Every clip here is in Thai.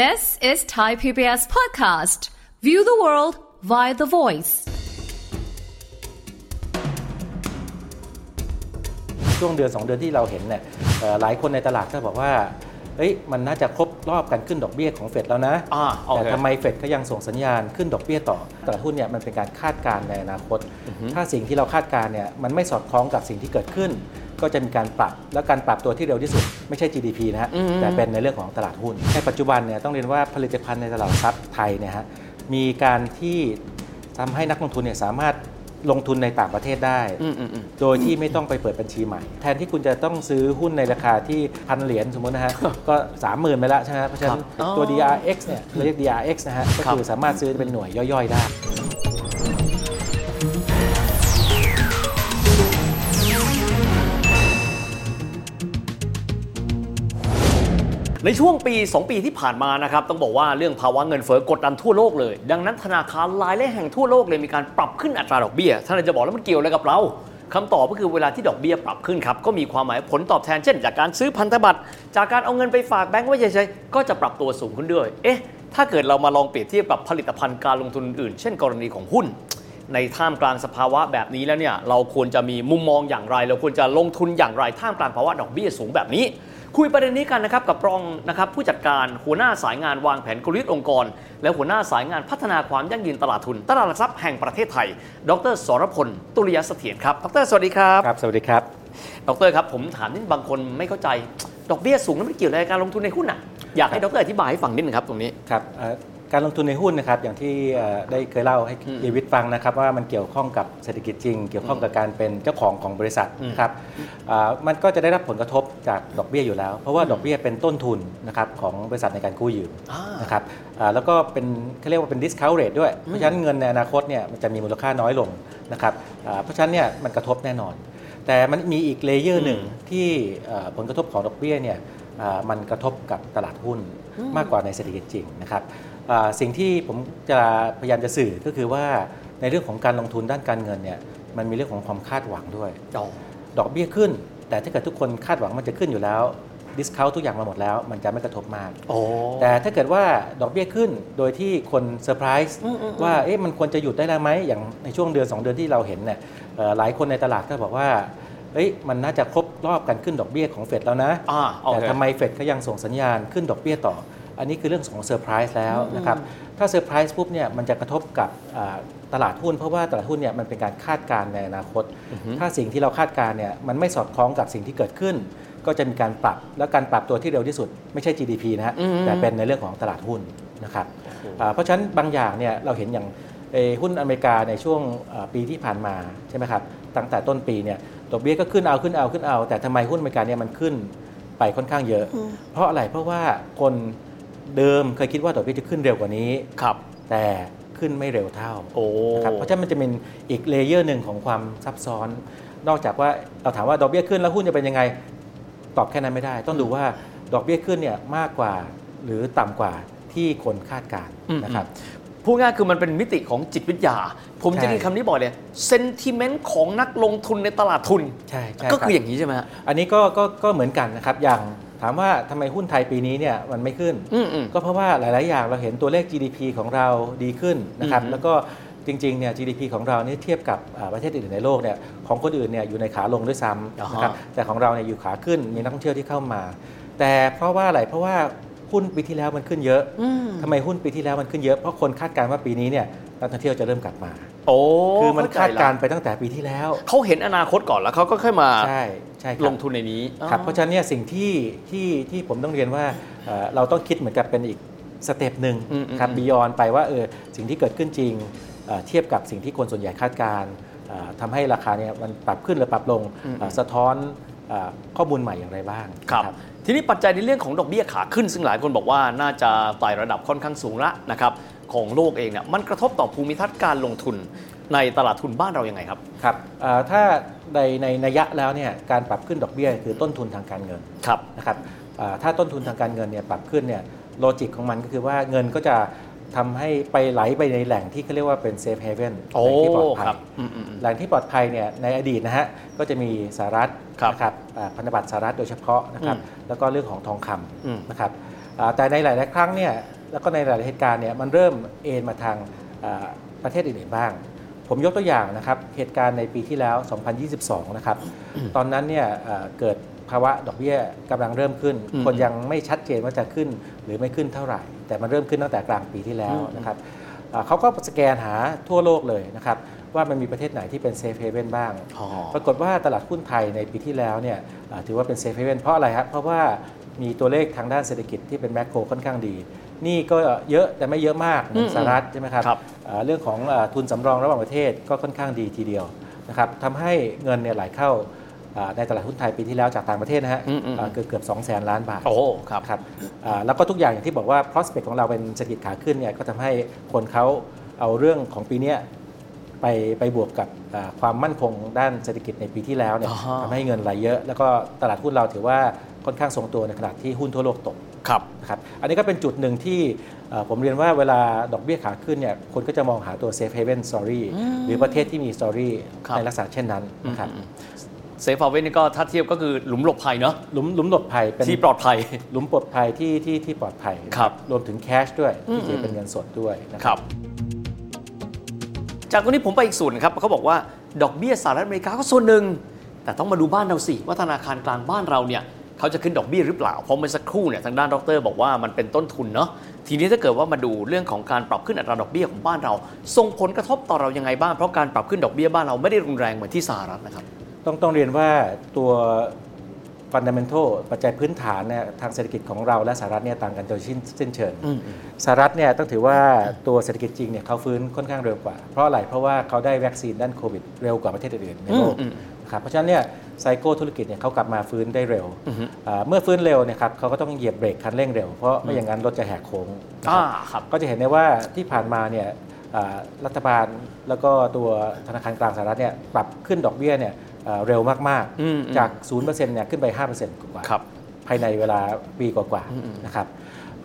This is Thai PBS podcast. View the world via the voice. ช่วงเดือน 2 เดือนที่เราเห็นเนี่ยเอ่อหลายคนในตลาดก็บอกว่าเอ้ยมันน่าจะครบรอบการขึ้นดอกเบี้ยของเฟดแล้วนะ อ่าโอเค แต่ทำไมเฟดก็ยังส่งสัญญาณขึ้นดอกเบี้ยต่อตลาดหุ้นเนี่ยมันเป็นการคาดการณ์ในอนาคต ถ้าสิ่งที่เราคาดการณ์เนี่ยมันไม่สอดคล้องกับสิ่งที่เกิดขึ้น ก็จะมีการปรับ แล้วการปรับตัวที่เร็วที่สุด ไม่ใช่ GDP นะฮะแต่เป็นในเรื่องของตลาดหุ้น ในปัจจุบันเนี่ยต้องเรียนว่าผลิตภัณฑ์ในตลาดหลักทรัพย์ไทยเนี่ยฮะมีการที่ทำให้นักลงทุนเนี่ยสามารถลงทุนในต่างประเทศได้อืมอืมอืมโดยที่ไม่ต้องไปเปิดบัญชีใหม่ แทนที่คุณจะต้องซื้อหุ้นในราคาที่พันเหรียญสมมตินะฮะ ก็สามหมื่นไปแล้วใช่ไหมฮะเพราะฉะนั้นครับตัว DRX เนี่ยเราเรียก DRX นะฮะ ก็คือสามารถซื้อเป็นหน่วยย่อยๆได้ ในช่วงปี 2 ปีที่ผ่านมานะครับต้องบอกว่าเรื่องภาวะเงินเฟ้อกดดันทั่วโลกเลย ดังนั้นธนาคารหลายและแห่งทั่วโลกเลยมีการปรับขึ้นอัตราดอกเบี้ยท่านจะบอกแล้วมันเกี่ยวอะไรกับเราคำตอบก็คือเวลาที่ดอกเบี้ยปรับขึ้นครับก็มีความหมายผลตอบแทนเช่น จากการซื้อพันธบัตรจากการเอาเงินไปฝากแบงก์ไว้เฉยๆก็จะปรับตัวสูงขึ้นด้วย เอ๊ะ ถ้าเกิดเรามาลองเปรียบเทียบกับผลิตภัณฑ์การลงทุนอื่น เช่น กรณีของหุ้น ในท่ามกลางสภาวะแบบนี้แล้วเนี่ยเราควรจะมีมุมมองอย่างไร เราควรจะลงทุนอย่างไรท่ามกลางภาวะดอกเบี้ยสูงแบบนี้ คุยประเด็นนี้กันนะครับกับรองนะครับผู้จัดการหัวหน้าสายงานวางแผนกลยุทธ์องค์กร และหัวหน้าสายงานพัฒนาความยั่งยืนตลาดทุน ตลาดหลักทรัพย์แห่งประเทศไทย ดรสรพลตุลยเสถียรครับดรสวัสดีครับครับ สวัสดีครับ ดรครับผมถามนิดบางคนไม่เข้าใจดอกเบี้ยสูงนั้นมันเกี่ยวอะไรกับการลงทุนในหุ้นอะอยากให้ดรอธิบายให้ฟังนิดนึงครับตรงนี้ครับเอ่อ การลงทุนในหุ้นนะครับอย่างที่เอ่อได้เคยเล่าให้อืมเอวิทฟังนะครับว่ามันเกี่ยวข้องกับเศรษฐกิจจริง เกี่ยวข้องกับการเป็นเจ้าของของบริษัทอืมนะครับอ่ามันก็จะได้รับผลกระทบจากดอกเบี้ยอยู่แล้ว เพราะว่าดอกเบี้ยเป็นต้นทุนนะครับของบริษัทในการกู้ยืมอ่า นะครับอ่าแล้วก็เป็นเขาเรียกว่าเป็น discount rate ด้วย เพราะฉะนั้นเงินในอนาคตเนี่ยมันจะมีมูลค่าน้อยลงนะครับอ่าเพราะฉะนั้นเนี่ยมันกระทบแน่นอน แต่มันมีอีกเลเยอร์หนึ่งที่เอ่อผลกระทบของดอกเบี้ยเนี่ยอ่ามันกระทบกับตลาดหุ้นมากกว่าในเศรษฐกิจจริงนะครับอ่า สิ่งที่ผมจะพยายามจะสื่อก็คือว่าในเรื่องของการลงทุนด้านการเงินเนี่ยมันมีเรื่องของความคาดหวังด้วยอ๋อดอกเบี้ยขึ้น แต่ถ้าเกิดทุกคนคาดหวังมันจะขึ้นอยู่แล้ว discount ทุกอย่างมาหมดแล้ว มันจะไม่กระทบมากโอ้แต่ถ้าเกิดว่าดอกเบี้ยขึ้นโดยที่คนเซอร์ไพรส์อืมอืมอืมว่าเอ๊ะมันควรจะหยุดได้แล้วไหมอย่างในช่วงเดือน 2 เดือนที่เราเห็นเนี่ยเอ่อหลายคนในตลาดก็บอกว่าเอ้ยมันน่าจะครบรอบการขึ้นดอกเบี้ยของเฟดแล้วนะอ่าโอเคแต่ทำไมเฟดก็ยังส่งสัญญาณขึ้นดอกเบี้ยต่อ อันนี้คือเรื่องของเซอร์ไพรส์แล้วนะครับถ้าเซอร์ไพรส์ปุ๊บเนี่ยมันจะกระทบกับอ่าตลาดหุ้นเพราะว่าตลาดหุ้นเนี่ยมันเป็นการคาดการณ์ในอนาคต ถ้าสิ่งที่เราคาดการณ์เนี่ยมันไม่สอดคล้องกับสิ่งที่เกิดขึ้น ก็จะมีการปรับ แล้วการปรับตัวที่เร็วที่สุดไม่ใช่ GDP นะฮะอืมแต่เป็นในเรื่องของตลาดหุ้นนะครับอ่าเพราะฉะนั้นบางอย่างเนี่ยเราเห็นอย่างเอ่อหุ้นอเมริกาในช่วงอ่าปีที่ผ่านมาใช่ไหมครับตั้งแต่ต้นปีเนี่ยดอกเบี้ยก็ขึ้นเอาขึ้นเอาขึ้นเอา แต่ทำไมหุ้นอเมริกาเนี่ยมันขึ้นไปค่อนข้างเยอะ เพราะอะไรเพราะว่าคน เดิมเคยคิดว่าดอกเบี้ยจะขึ้นเร็วกว่านี้ ครับ แต่ขึ้นไม่เร็วเท่าโอ้นะครับเพราะฉะนั้นมันจะเป็นอีก layer หนึ่งของความซับซ้อน นอกจากว่าเราถามว่าดอกเบี้ยขึ้นแล้วหุ้นจะเป็นยังไงตอบแค่นั้นไม่ได้ ต้องดูว่าดอกเบี้ยขึ้นเนี่ยมากกว่าหรือต่ำกว่าที่คนคาดการณ์อืมนะครับพูดง่ายคือมันเป็นมิติของจิตวิทยา ผมใช่จะได้ยินคำนี้บ่อยเลย sentiment ของนักลงทุนในตลาดทุน ใช่ใช่ก็รับคืออย่างนี้ใช่ไหมฮะอันนี้ก็ก็ก็เหมือนกันนะครับอย่าง ถามว่าทำไมหุ้นไทยปีนี้เนี่ยมันไม่ขึ้นอืมอืมก็เพราะว่าหลาย ๆ อย่างเราเห็นตัวเลข GDP ของเราดีขึ้นนะครับอือฮึแล้วก็จริง ๆ เนี่ย GDP ของเรานี่เทียบกับอ่าประเทศอื่นๆในโลกเนี่ยของคนอื่นเนี่ยอยู่ในขาลงด้วยซ้ำนะครับแต่ของเราเนี่ยอยู่ขาขึ้นมีนักท่องเที่ยวที่เข้ามา แต่เพราะว่าอะไรเพราะว่าหุ้นปีที่แล้วมันขึ้นเยอะทำไมหุ้นปีที่แล้วมันขึ้นเยอะเพราะคนคาดการณ์ว่าปีนี้เนี่ย นักท่องเที่ยวจะเริ่มกลับมา โอ้คือมันเข้ใจคาดการณ์ละไปตั้งแต่ปีที่แล้ว เขาเห็นอนาคตก่อนแล้วเขาก็ค่อยมาใช่ใช่ครับลงทุนในนี้ครับเพราะฉะนั้นเนี่ยสิ่งที่ที่ที่ผมต้องเรียนว่าเอ่อเราต้องคิดเหมือนกับเป็นอีก step หนึ่งอืมอืมครับ beyond ไปว่าเออสิ่งที่เกิดขึ้นจริงเอ่อเทียบกับสิ่งที่คนส่วนใหญ่คาดการณ์เอ่อทำให้ราคาเนี่ยมันปรับขึ้นหรือปรับลงเอ่อสะท้อนเอ่อ ข้อมูลใหม่อย่างไรบ้างครับนะทีนี้ปัจจัยในเรื่องของดอกเบี้ยขาขึ้น ซึ่งหลายคนบอกว่าน่าจะไต่ระดับค่อนข้างสูงละนะครับของโลกเองเนี่ยมันกระทบต่อภูมิทัศน์การลงทุนในตลาดทุนบ้านเรายังไงครับครับเอ่อถ้าในในนัยยะแล้วเนี่ยการปรับขึ้นดอกเบี้ยคือต้นทุนทางการเงินครับนะครับอ่าถ้าต้นทุนทางการเงินเนี่ยปรับขึ้นเนี่ย logic ของมันก็คือว่าเงินก็จะ ทำให้ไปไหลไปในแหล่งที่เขาเรียกว่าเป็น safe haven โอ้แหล่งที่ปลอดภัยครับอืมอืมอืมแหล่งที่ปลอดภัยเนี่ยในอดีตนะฮะก็จะมีสหรัฐครับนะครับอ่าพันธบัตรสหรัฐโดยเฉพาะนะครับอืมแล้วก็เรื่องของทองคำอืมำนะครับอ่าแต่ในหลาย ๆ ครั้งเนี่ยแล้วก็ในหลาย ๆ เหตุการณ์เนี่ยมันเริ่มเอ็นมาทางอ่าประเทศอื่น ๆ บ้าง ผมยกตัวอย่างนะครับเหตุการณ์ในปีที่แล้ว 2022 นะครับตอนนั้นเนี่ยเอ่อเกิด ภาวะดอกเบี้ยกำลังเริ่มขึ้นอืมคนยังไม่ชัดเจนว่าจะขึ้นหรือไม่ขึ้นเท่าไหร่ แต่มันเริ่มขึ้นตั้งแต่กลางปีที่แล้วนะครับอ่าเขาก็สแกนหาทั่วโลกเลยนะครับว่ามันมีประเทศไหนที่เป็นเซฟเฮเว่นบ้างอ๋อปรากฏว่าตลาดหุ้นไทยในปีที่แล้วเนี่ยอ่าถือว่าเป็น safe haven เพราะอะไรครับเพราะว่ามีตัวเลขทางด้านเศรษฐกิจที่เป็น macro ค่อนข้างดีนี่ก็เยอะแต่ไม่เยอะมากเหมือนอืมสหรัฐใช่ไหมครับครับอ่าเรื่องของอ่าทุนสำรองระหว่างประเทศก็ค่อนข้างดีทีเดียวนะครับทำให้เงินเนี่ยไหลเข้าอ่า ในตลาดหุ้นไทยปีที่แล้วจากต่างประเทศนะฮะอืมอืมอ่าเกือบเกือบ2แสนล้านบาท โอ้ครับครับอ่าแล้วก็ทุกอย่างอย่างที่บอกว่า prospect ของเราเป็นเศรษฐกิจขาขึ้นเนี่ยก็ทำให้คนเขาเอาเรื่องของปีเนี้ยไปไปบวกกับอ่าความมั่นคงด้านเศรษฐกิจในปีที่แล้วเนี่ยอ่าฮะทำให้เงินไหลเยอะ แล้วก็ตลาดหุ้นเราถือว่าค่อนข้างทรงตัวในขณะที่หุ้นทั่วโลกตกครับนะครับ อันนี้ก็เป็นจุดหนึ่งที่เอ่อผมเรียนว่าเวลาดอกเบี้ยขาขึ้นเนี่ยคนก็จะมองหาตัว safe haven story หรือประเทศที่มี story ครับในลักษณะเช่นนั้นนะครับ เซฟฟาเว่นนี่ก็ถ้าเทียบก็คือหลุมหลบภัยเนาะหลุมหลุมหลบภัยเป็นที่ปลอดภัย หลุมปลอดภัยที่ที่ที่ปลอดภัยนะครับรวมถึงแคชด้วยที่จะเป็นเงินสดด้วยนะคครัรับบจากตรงนี้ผมไปอีกส่วนครับเขาบอกว่าดอกเบี้ยสหรัฐอเมริกาก็ส่วนหนึ่ง แต่ต้องมาดูบ้านเราสิว่าธนาคารกลางบ้านเราเนี่ยเขาจะขึ้นดอกเบี้ยหรือเปล่าเพราะเมื่อสักครู่เนี่ยทางด้านดร บอกว่ามันเป็นต้นทุนเนาะทีนี้ถ้าเกิดว่ามาดูเรื่องของการปรับขึ้นอัตราดอกเบี้ยของบ้านเรา ส่งผลกระทบต่อเรายังไงบ้างเพราะการปรับขึ้นดอกเบี้ยบ้านเราไม่ได้รุนแรงเหมือนที่สหรัฐนะครับ ต้องต้องเรียนว่าตัวฟันดัมเ n นทัลปัจจัยพื้นฐานเนี่ยทางเศรษฐกิจของเราและสหรัฐเนี่ยต่างกันโดยสิ้นสิ้นเชิงสหรัฐเนี่ยต้องถือว่าตัวเศรษฐกิจจริงเนี่ยเขาฟื้นค่อนข้างเร็วกว่า เพราะอะไรเพราะว่าเขาได้วัคซีนด้านโควิดเร็วกว่าประเทศอื่นๆในโลกอืมนะครับเพราะฉะนั้นเนี่ยไซโคธุรกิจเนี่ยเขากลับมาฟื้นได้เร็วอ่าเมื่อฟื้นเร็วเนี่ยครับเขาก็ต้องเหยียบเบรกคันเร่งเร็ว เพราะไม่อย่างนั้นรถจะแหกโค้งนะอ่าครับครับก็จะเห็นได้ว่าที่ผ่านมาเนี่ยอ่ารัฐบาลแล้วก็ตัวธนาคารกลางสหรัฐเนี่ยปรับขึ้นดอกเบี้ยเนี่ยอ่า เร็วมากอืมอืมๆจาก 0%เนี่ยขึ้นไป 5%กว่าๆครับภายในเวลาปีกว่าๆนะครับ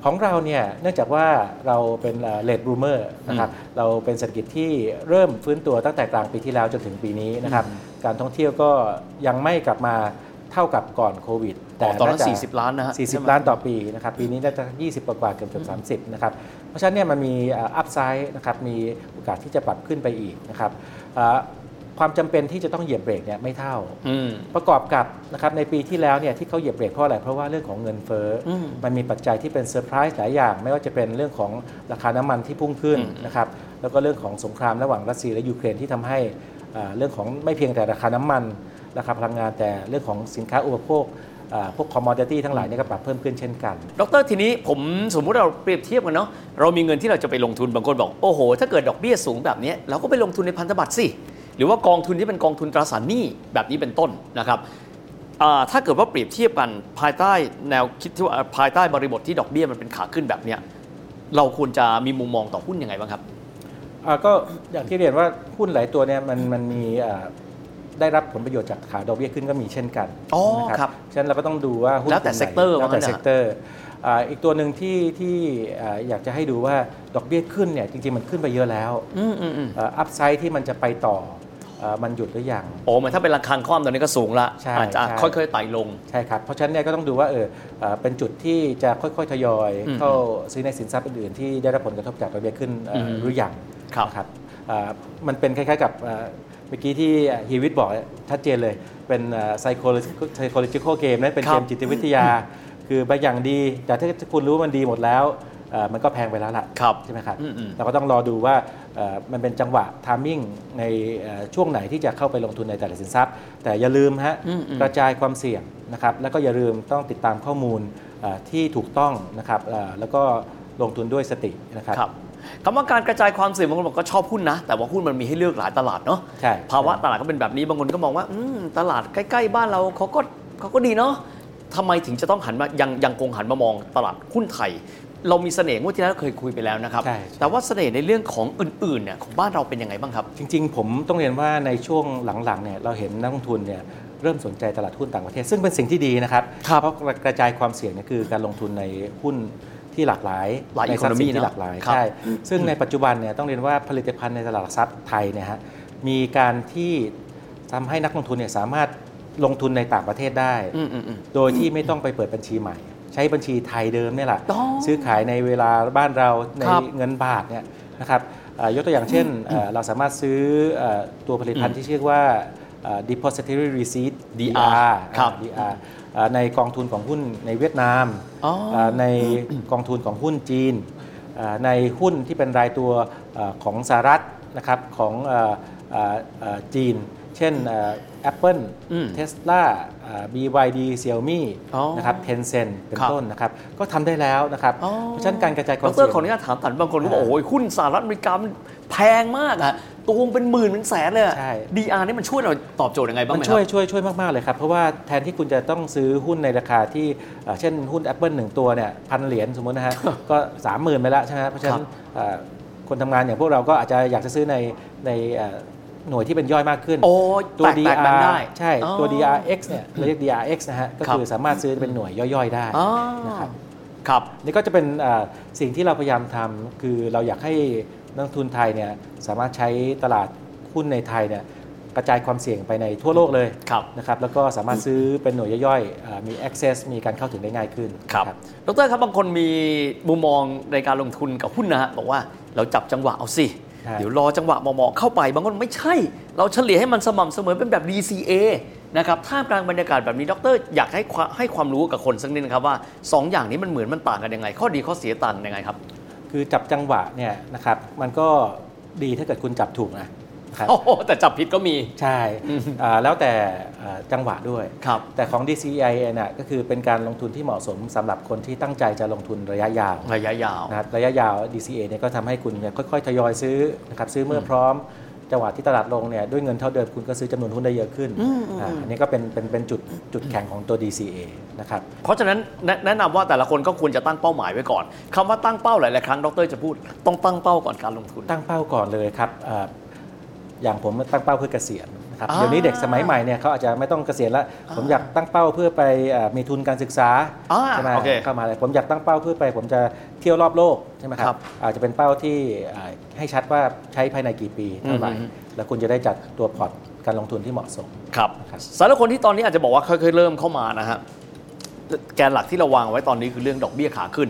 ของเราเนี่ยเนื่องจากว่าเราเป็นเลดรูเมอร์นะครับเราเป็นเศรษฐกิจที่เริ่มฟื้นตัวตั้งแต่กลางปีที่แล้วจนถึงปีนี้นะครับการท่องเที่ยวก็ยังไม่กลับมาเท่ากับก่อนโควิดอ๋อตอนนั้นาจะ40 ล้านนะฮะใช่ไหม40 ล้านต่อปีนะครับปีนี้น่าจะ 20 กว่าๆเกือบเกือบ30 นะครับ เพราะฉะนั้นเนี่ยมันมีอัพไซด์นะครับมีโอกาสที่จะปรับขึ้นไปอีกนะครับอ่า ความจำเป็นที่จะต้องเหยียบเบรกเนี่ยไม่เท่าอืมประกอบกับนะครับในปีที่แล้วเนี่ยที่เขาเหยียบเบรกเพราะอะไรเพราะว่าเรื่องของเงินเฟ้ออมมันมีปัจจัยที่เป็นเซอร์ไพรส์หลายอย่าง ไม่ว่าจะเป็นเรื่องของราคาน้ำมันที่พุ่งขึ้นนะครับแล้วก็เรื่องของสงครามระหว่างรัสเซียและยูเครนที่ทำให้อ่าเรื่องของไม่เพียงแต่ราคาน้ำมัน ราคาพลังงานแต่เรื่องของสินค้าอุปโภคอ่าพวก commodity ทั้งหลายเนี่ยก็ปรับเพิ่มขึ้นเช่นกัน ดร.ทีนี้ผมสมมุติเราเปรียบเทียบกันเนาะเรามีเงินที่เราจะไปลงทุนบางคนบอก โอ้โห ถ้าเกิดดอกเบี้ยสูงแบบนี้เราก็ไปลงทุนในพันธบัตรสิ หรือว่ากองทุนที่เป็นกองทุนตราสารหนี้แบบนี้เป็นต้นนะครับอ่าถ้าเกิดว่าเปรียบเทียบกันภายใต้แนวคิดที่ว่าภายใต้บริบทที่ดอกเบี้ยมันเป็นขาขึ้นแบบเนี้ยเราควรจะมีมุมมองต่อหุ้นยังไงบ้างครับอ่าก็อย่างที่เรียนว่าหุ้นหลายตัวเนี่ยมันมันมีอ่าได้รับผลประโยชน์จากขาดอกเบี้ยขึ้นก็มีเช่นกันอ๋อนะครับฉะนั้นเราก็ต้องดูว่าหุ้นแล้วแต่กลุ่มไหน sector แล้วแต่ว่างั้นนะ sector อ่าอีกตัวหนึ่งที่ที่อ่าอยากจะให้ดูว่าดอกเบี้ยขึ้นเนี่ยจริงๆมันขึ้นไปเยอะแล้วอืมอืมอืม upside ที่มันจะไปต่ออ่า มันหยุดหรือยังโอ้มันถ้าเป็นราคาคว่ำตอนนี้ก็สูงละใช่อาจจะใช่ค่อยๆไต่ลงใช่ครับเพราะฉะนั้นเนี่ยก็ต้องดูว่าเอออ่าเป็นจุดที่จะค่อยๆทยอยอืมเข้าซื้อในสินทรัพย์อื่นๆที่ได้รับผลกระทบจากดอกเบี้ยขึ้นเอ่ออมหรือยังครับนะครับอ่ามันเป็นคล้ายๆกับอ่าเมื่อกี้ที่ฮีวิตบอกชัดเจนเลย เป็น psychological game นะครับเป็นเกมจิตวิทยา คือบางอย่างดี แต่ถ้าคุณรู้ว่ามันดีหมดแล้วเอ่อ มันก็แพงไปแล้วล่ะครับใช่ไหมครับอืมอืมเราก็ต้องรอดูว่าเอ่อมันเป็นจังหวะทามมิ่งในเอ่อช่วงไหนที่จะเข้าไปลงทุนในแต่ละสินทรัพย์ แต่อย่าลืมฮะอืมอืมกระจายความเสี่ยงนะครับแล้วก็อย่าลืมต้องติดตามข้อมูลเอ่อที่ถูกต้องนะครับเอ่อแล้วก็ลงทุนด้วยสตินะครับครับคำว่าการกระจายความเสี่ยงบางคนบอกก็ชอบหุ้นนะ แต่ว่าหุ้นมันมีให้เลือกหลายตลาดเนาะใช่ภาวะตลาดก็เป็นแบบนี้บางคนก็มองว่าอืมตลาดใกล้ ๆ บ้านเราเขาก็เขาก็ดีเนาะทำไมถึงจะต้องหันมายังยังคงหันมามองตลาดหุ้นไทย เรามีเสน่ห์งวดที่แล้วเคยคุยไปแล้วนะครับใช่ แต่ว่าเสน่ห์ในเรื่องของอื่นๆเนี่ยของบ้านเราเป็นยังไงบ้างครับ จริงๆ ผมต้องเรียนว่าในช่วงหลังๆเนี่ยเราเห็นนักลงทุนเนี่ยเริ่มสนใจตลาดหุ้นต่างประเทศ ซึ่งเป็นสิ่งที่ดีนะครับ ครับเพราะกระจายความเสี่ยงเนี่ยคือการลงทุนในหุ้นที่หลากหลายหลายในทรัพย์สิน economy ที่นะหลากหลายครับใช่ซึ่งในปัจจุบันเนี่ยต้องเรียนว่าผลิตภัณฑ์ในตลาดหลักทรัพย์ไทยเนี่ยฮะมีการที่ทำให้นักลงทุนเนี่ยสามารถลงทุนในต่างประเทศได้ อืมอืมอืม โดยที่ไม่ต้องไปเปิดบัญชีใหม่ ช้บัญชีไทยเดิมเนี่ยแหละอ๋อซื้อขายในเวลาบ้านเราในครับเงินบาทเนี่ยนะครับเอ่อยกตัวอย่างเช่นเอ่อเราสามารถซื้อเอ่อตัวผลิตภัณฑ์ที่ชื่อว่าเอ่อ depository receipt DR ครับอ่า DR อ่าในกองทุนของหุ้นในเวียดนามอ๋ออ่าในกองทุนของหุ้นจีนอ่าในหุ้นที่เป็นรายตัวเอ่อของสหรัฐนะครับของเอ่อเอ่อเอ่อจีน เช่นแอปเปิลอืมเทสลา BYD Xiaomi อ๋อนะครับ Tencent เป็นครับต้นนะครับ ก็ทำได้แล้วนะครับอ๋อเพราะฉะนั้นการกระจายความดรเสี่ยงขออนุญาตถามตันบางคนก็บอกอ่าโอ้ยหุ้นสหรัฐอเมริกามันแพงมากอะตัวงเป็นหมื่นเป็นแสนเลยอะใช่ DR นี่มันช่วยเราตอบโจทย์ยังไงบ้างมันไหมคช่วยรับช่วยช่วยมาก ๆ เลยครับ เพราะว่าแทนที่คุณจะต้องซื้อหุ้นในราคาที่เอ่อเช่นหุ้น Apple หนึ่งตัวเนี่ยพันเหรียญสมมตินะฮะก็สามหมื่นไปแล้วใช่ไหมฮะเพราะฉะนั้นเอ่อคนทำงานอย่างพวกเราก็อาจจะอยากจะซื้อในในเอ่อ หน่วยที่เป็นย่อยมากขึ้น โอ้ตัว แตกแตกแบ่ง DR ได้ใช่อ๋อตัว DRX เนี่ยเราเรียก DRX นะฮะก็ครับคือสามารถซื้อเป็นหน่วยย่อยๆได้อ๋อนะครับ ครับ นี่ก็จะเป็นเอ่อสิ่งที่เราพยายามทำคือเราอยากให้นักลงทุนไทยเนี่ยสามารถใช้ตลาดหุ้นในไทยเนี่ยกระจายความเสี่ยงไปในทั่วโลกเลยครับ นะครับแล้วก็สามารถซื้อเป็นหน่วยย่อยๆเอ่อมี access มีการเข้าถึงได้ง่ายขึ้น ครับนะดรครับบางคนมีมุมมองในการลงทุนกับหุ้นนะฮะบอกว่าเราจับจังหวะเอาสิใช่ เดี๋ยวรอจังหวะเหมาะๆเข้าไป บางคนไม่ใช่ เราเฉลี่ยให้มันสม่ำเสมอเป็นแบบ DCA นะครับท่ามกลางบรรยากาศแบบนี้ดร อยากให้ความให้ความรู้กับคนสักนิดนะครับว่าสองอย่างนี้มันเหมือนมันต่างกันยังไง ข้อดีข้อเสียต่างกันยังไงครับ คือจับจังหวะเนี่ยนะครับมันก็ดีถ้าเกิดคุณจับถูกนะนะ ครับโอ้โหแต่จับผิดก็มี ใช่อ่าแล้วแต่อ่าจังหวะด้วยครับแต่ของ DCI เนี่ยก็คือเป็นการลงทุนที่เหมาะสมสำหรับคนที่ตั้งใจจะลงทุนระยะยาว ระยะยาวนะครับระยะยาว DCA เนี่ยก็ทำให้คุณเนี่ยค่อยๆทยอยซื้อนะครับซื้อเมื่อพร้อมจังหวะที่ตลาดลงเนี่ยด้วยเงินเท่าเดิมคุณก็ซื้อจำนวนหุ้นได้เยอะขึ้นอ่าอันนี้ก็เป็นเป็นเป็นจุดจุดแข็งของตัว DCA นะครับเพราะฉะนั้นแนะแนะนำว่าแต่ละคนก็ควรจะตั้งเป้าหมายไว้ก่อนคำว่าตั้งเป้าหลายๆครั้งดรจะพูดต้องตั้งเป้าก่อนการลงทุน ตั้งเป้าก่อนเลยครับ อ่าอย่างผมตั้งเป้าเพื่อเกษียณนะครับอ่าเดี๋ยวนี้เด็กสมัยใหม่เนี่ยเขาอาจจะไม่ต้องเกษียณแล้ว ผมอยากตั้งเป้าเพื่อไปอ่ามีทุนการศึกษาอ่าใช่ไหมโอเคเข้ามาเลยผมอยากตั้งเป้าเพื่อไป ผมจะเที่ยวรอบโลกใช่ไหมคครัรับบอาจจะเป็นเป้าที่อ่าให้ชัดว่าใช้ภายในกี่ปีเท่าไหร่อืมแล้วคุณจะได้จัดตัวพอร์ตการลงทุนที่เหมาะสมครับครับสำหรับคนที่ตอนนี้อาจจะบอกว่าค่อยๆเริ่มเข้ามานะฮะแกนหลักที่เราวางไว้ตอนนี้คือเรื่องดอกเบี้ยขาขึ้น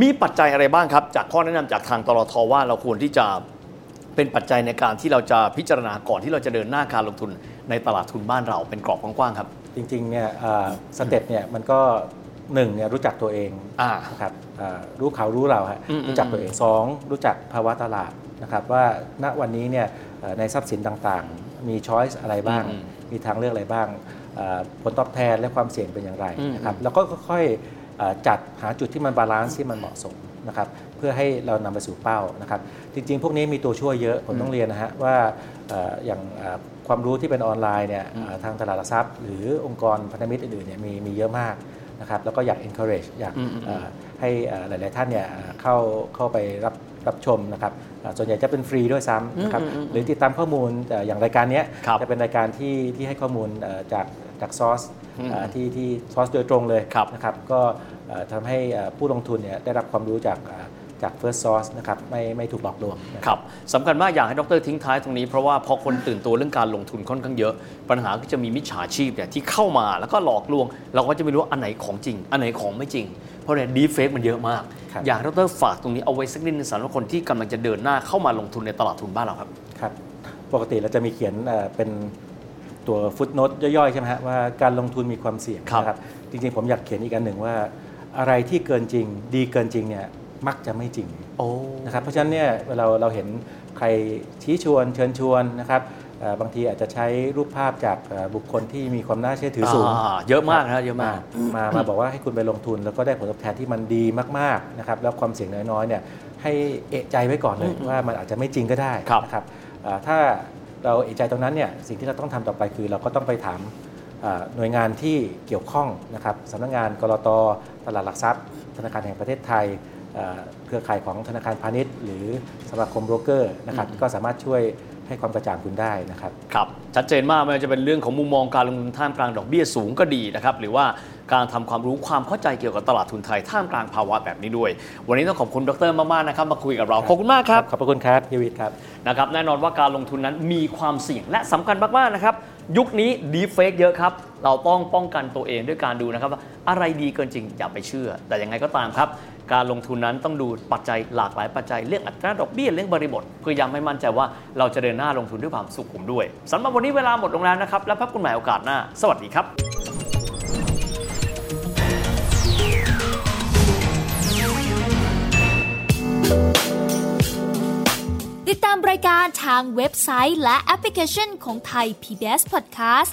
มีปัจจัยอะไรบ้างครับ จากข้อแนะนำจากทางตลทว่าเราควรที่จะ เป็นปัจจัยในการที่เราจะพิจารณาก่อนที่เราจะเดินหน้าการลงทุนในตลาดทุนบ้านเราเป็นกรอบกว้างๆครับ จริงๆเนี่ยอ่า step เนี่ยมันก็หนึ่งเนี่ยรู้จักตัวเองอ่านะครับอ่ารู้เขารู้เราฮะอืมรู้จักตัวเองสองรู้จักภาวะตลาดนะครับว่าณวันนี้เนี่ยเอ่อในทรัพย์สินต่างๆ มี choice อะไรบ้างอืมมีทางเลือกอะไรบ้างอ่าผลตอบแทนและความเสี่ยงเป็นอย่างไรอืมนะครับแล้วก็ค่อยๆอ่าจัดหาจุดที่มัน balance ที่มันเหมาะสมนะครับ เพื่อให้เรานำไปสู่เป้านะครับ จริง ๆ พวกนี้มีตัวช่วยเยอะ ผมต้องเรียนนะฮะว่าเอ่ออย่างอ่าความรู้ที่เป็นออนไลน์เนี่ยอ่าทางตลาดหลักทรัพย์ หรือองค์กรพันธมิตรอื่นๆเนี่ยมีมีเยอะมากนะครับแล้วก็อยาก encourage อยากอืมอืมเอ่อให้เอ่อหลาย ๆ ท่านเนี่ยเอ่อเข้าเข้าไปรับรับชมนะครับเอ่อส่วนใหญ่จะเป็นฟรีด้วยซ้ำนะครับอืมอืมอืมหรือติดตามข้อมูลเอ่ออย่างรายการเนี้ยครับจะเป็นรายการที่ที่ให้ข้อมูลเอ่อจากจากซอสอืมที่ที่ซอสโดยตรงเลยครับนะครับก็เอ่อทำให้เอ่อผู้ลงทุนเนี่ยได้รับความรู้จากเอ่อ จาก First Source นะครับไม่ไม่ถูกหลอกลวงนะครับ สำคัญมากอยากให้ดรทิ้งท้ายตรงนี้เพราะว่าพอคนตื่นตัวเรื่องการลงทุนค่อนข้างเยอะ ปัญหาก็จะมีมิจฉาชีพเนี่ยที่เข้ามาแล้วก็หลอกลวง เราก็จะไม่รู้ว่าอันไหนของจริง อันไหนของไม่จริง เพราะเนี่ยดีเฟกมันเยอะมาก ครับ อยากให้ดรฝากตรงนี้เอาไว้สักนิดนึงสำหรับคนที่กำลังจะเดินหน้าเข้ามาลงทุนในตลาดทุนบ้านเราครับ ครับ ปกติเราจะมีเขียนเอ่อเป็นตัวฟุตโนตย่อยๆ ใช่ไหมฮะว่าการลงทุนมีความเสี่ยงครับ นะครับจริงๆ ผมอยากเขียนอีกอันหนึ่งว่า อะไรที่เกินจริงดีเกินจริงเนี่ย มักจะไม่จริงโอ้นะครับเพราะฉะนั้นเนี่ยเวลาเราเห็นใครชี้ชวนเชิญชวนนะครับเอ่อบางทีอาจจะใช้รูปภาพจากเอ่อบุคคลที่มีความน่าเชื่อถือสูงาเยอะมากนะเยอะมากมามาบอกว่าให้คุณไปลงทุน แล้วก็ได้ผลตอบแทนที่มันดีมากๆนะครับแล้วความเสี่ยงน้อยๆเนี่ยให้เอะใจไว้ก่อนเลยว่ามันอาจจะไม่จริงก็ได้ครับนะครับอ่าถ้าเราเอะใจตรงนั้นเนี่ยสิ่งที่เราต้องทำต่อไปคือ เราก็ต้องไปถามอ่าหน่วยงานที่เกี่ยวข้องนะครับสำนักงานกรตตลาดหลักทรัพย์ ธนาคารแห่งประเทศไทยอ่า เครือข่ายของธนาคารพาณิชย์ หรือสมาคมโบรกเกอร์นะครับก็สามารถช่วยให้ความกระจ่างคุณได้นะครับครับชัดเจนมากไม่ว่าจะเป็นเรื่องของมุมมองการลงทุนท่ามกลางดอกเบี้ยสูงก็ดีนะครับหรือว่าการทำความรู้ความเข้าใจเกี่ยวกับตลาดทุนไทยท่ามกลางภาวะแบบนี้ด้วย วันนี้ต้องขอบคุณดรมากๆนะครับมาคุยกับเราขอบคุณมากครับขอบพระคุณครับเฮียวิทย์ครับนะครับแน่นอนว่าการลงทุนนั้นมีความเสี่ยงและสำคัญมากๆนะครับยุคนี้ดีเฟกเยอะครับ เราต้องป้องกันตัวเองด้วยการดูนะครับว่าอะไรดีเกินจริงอย่าไปเชื่อ แต่ยังไงก็ตามครับ การลงทุนนั้นต้องดูปัจจัยหลากหลายปัจจัยเรื่องอัตราดอกเบี้ยเรื่องบริบท เพื่อย้ำให้มั่นใจว่าเราจะเดินหน้าลงทุนด้วยความสุขุมด้วยสำหรับวันนี้เวลาหมดลงแล้วนะครับ แล้วพบกันใหม่โอกาสหน้า สวัสดีครับติดตามรายการทางเว็บไซต์และแอปพลิเคชันของไทย PBS Podcast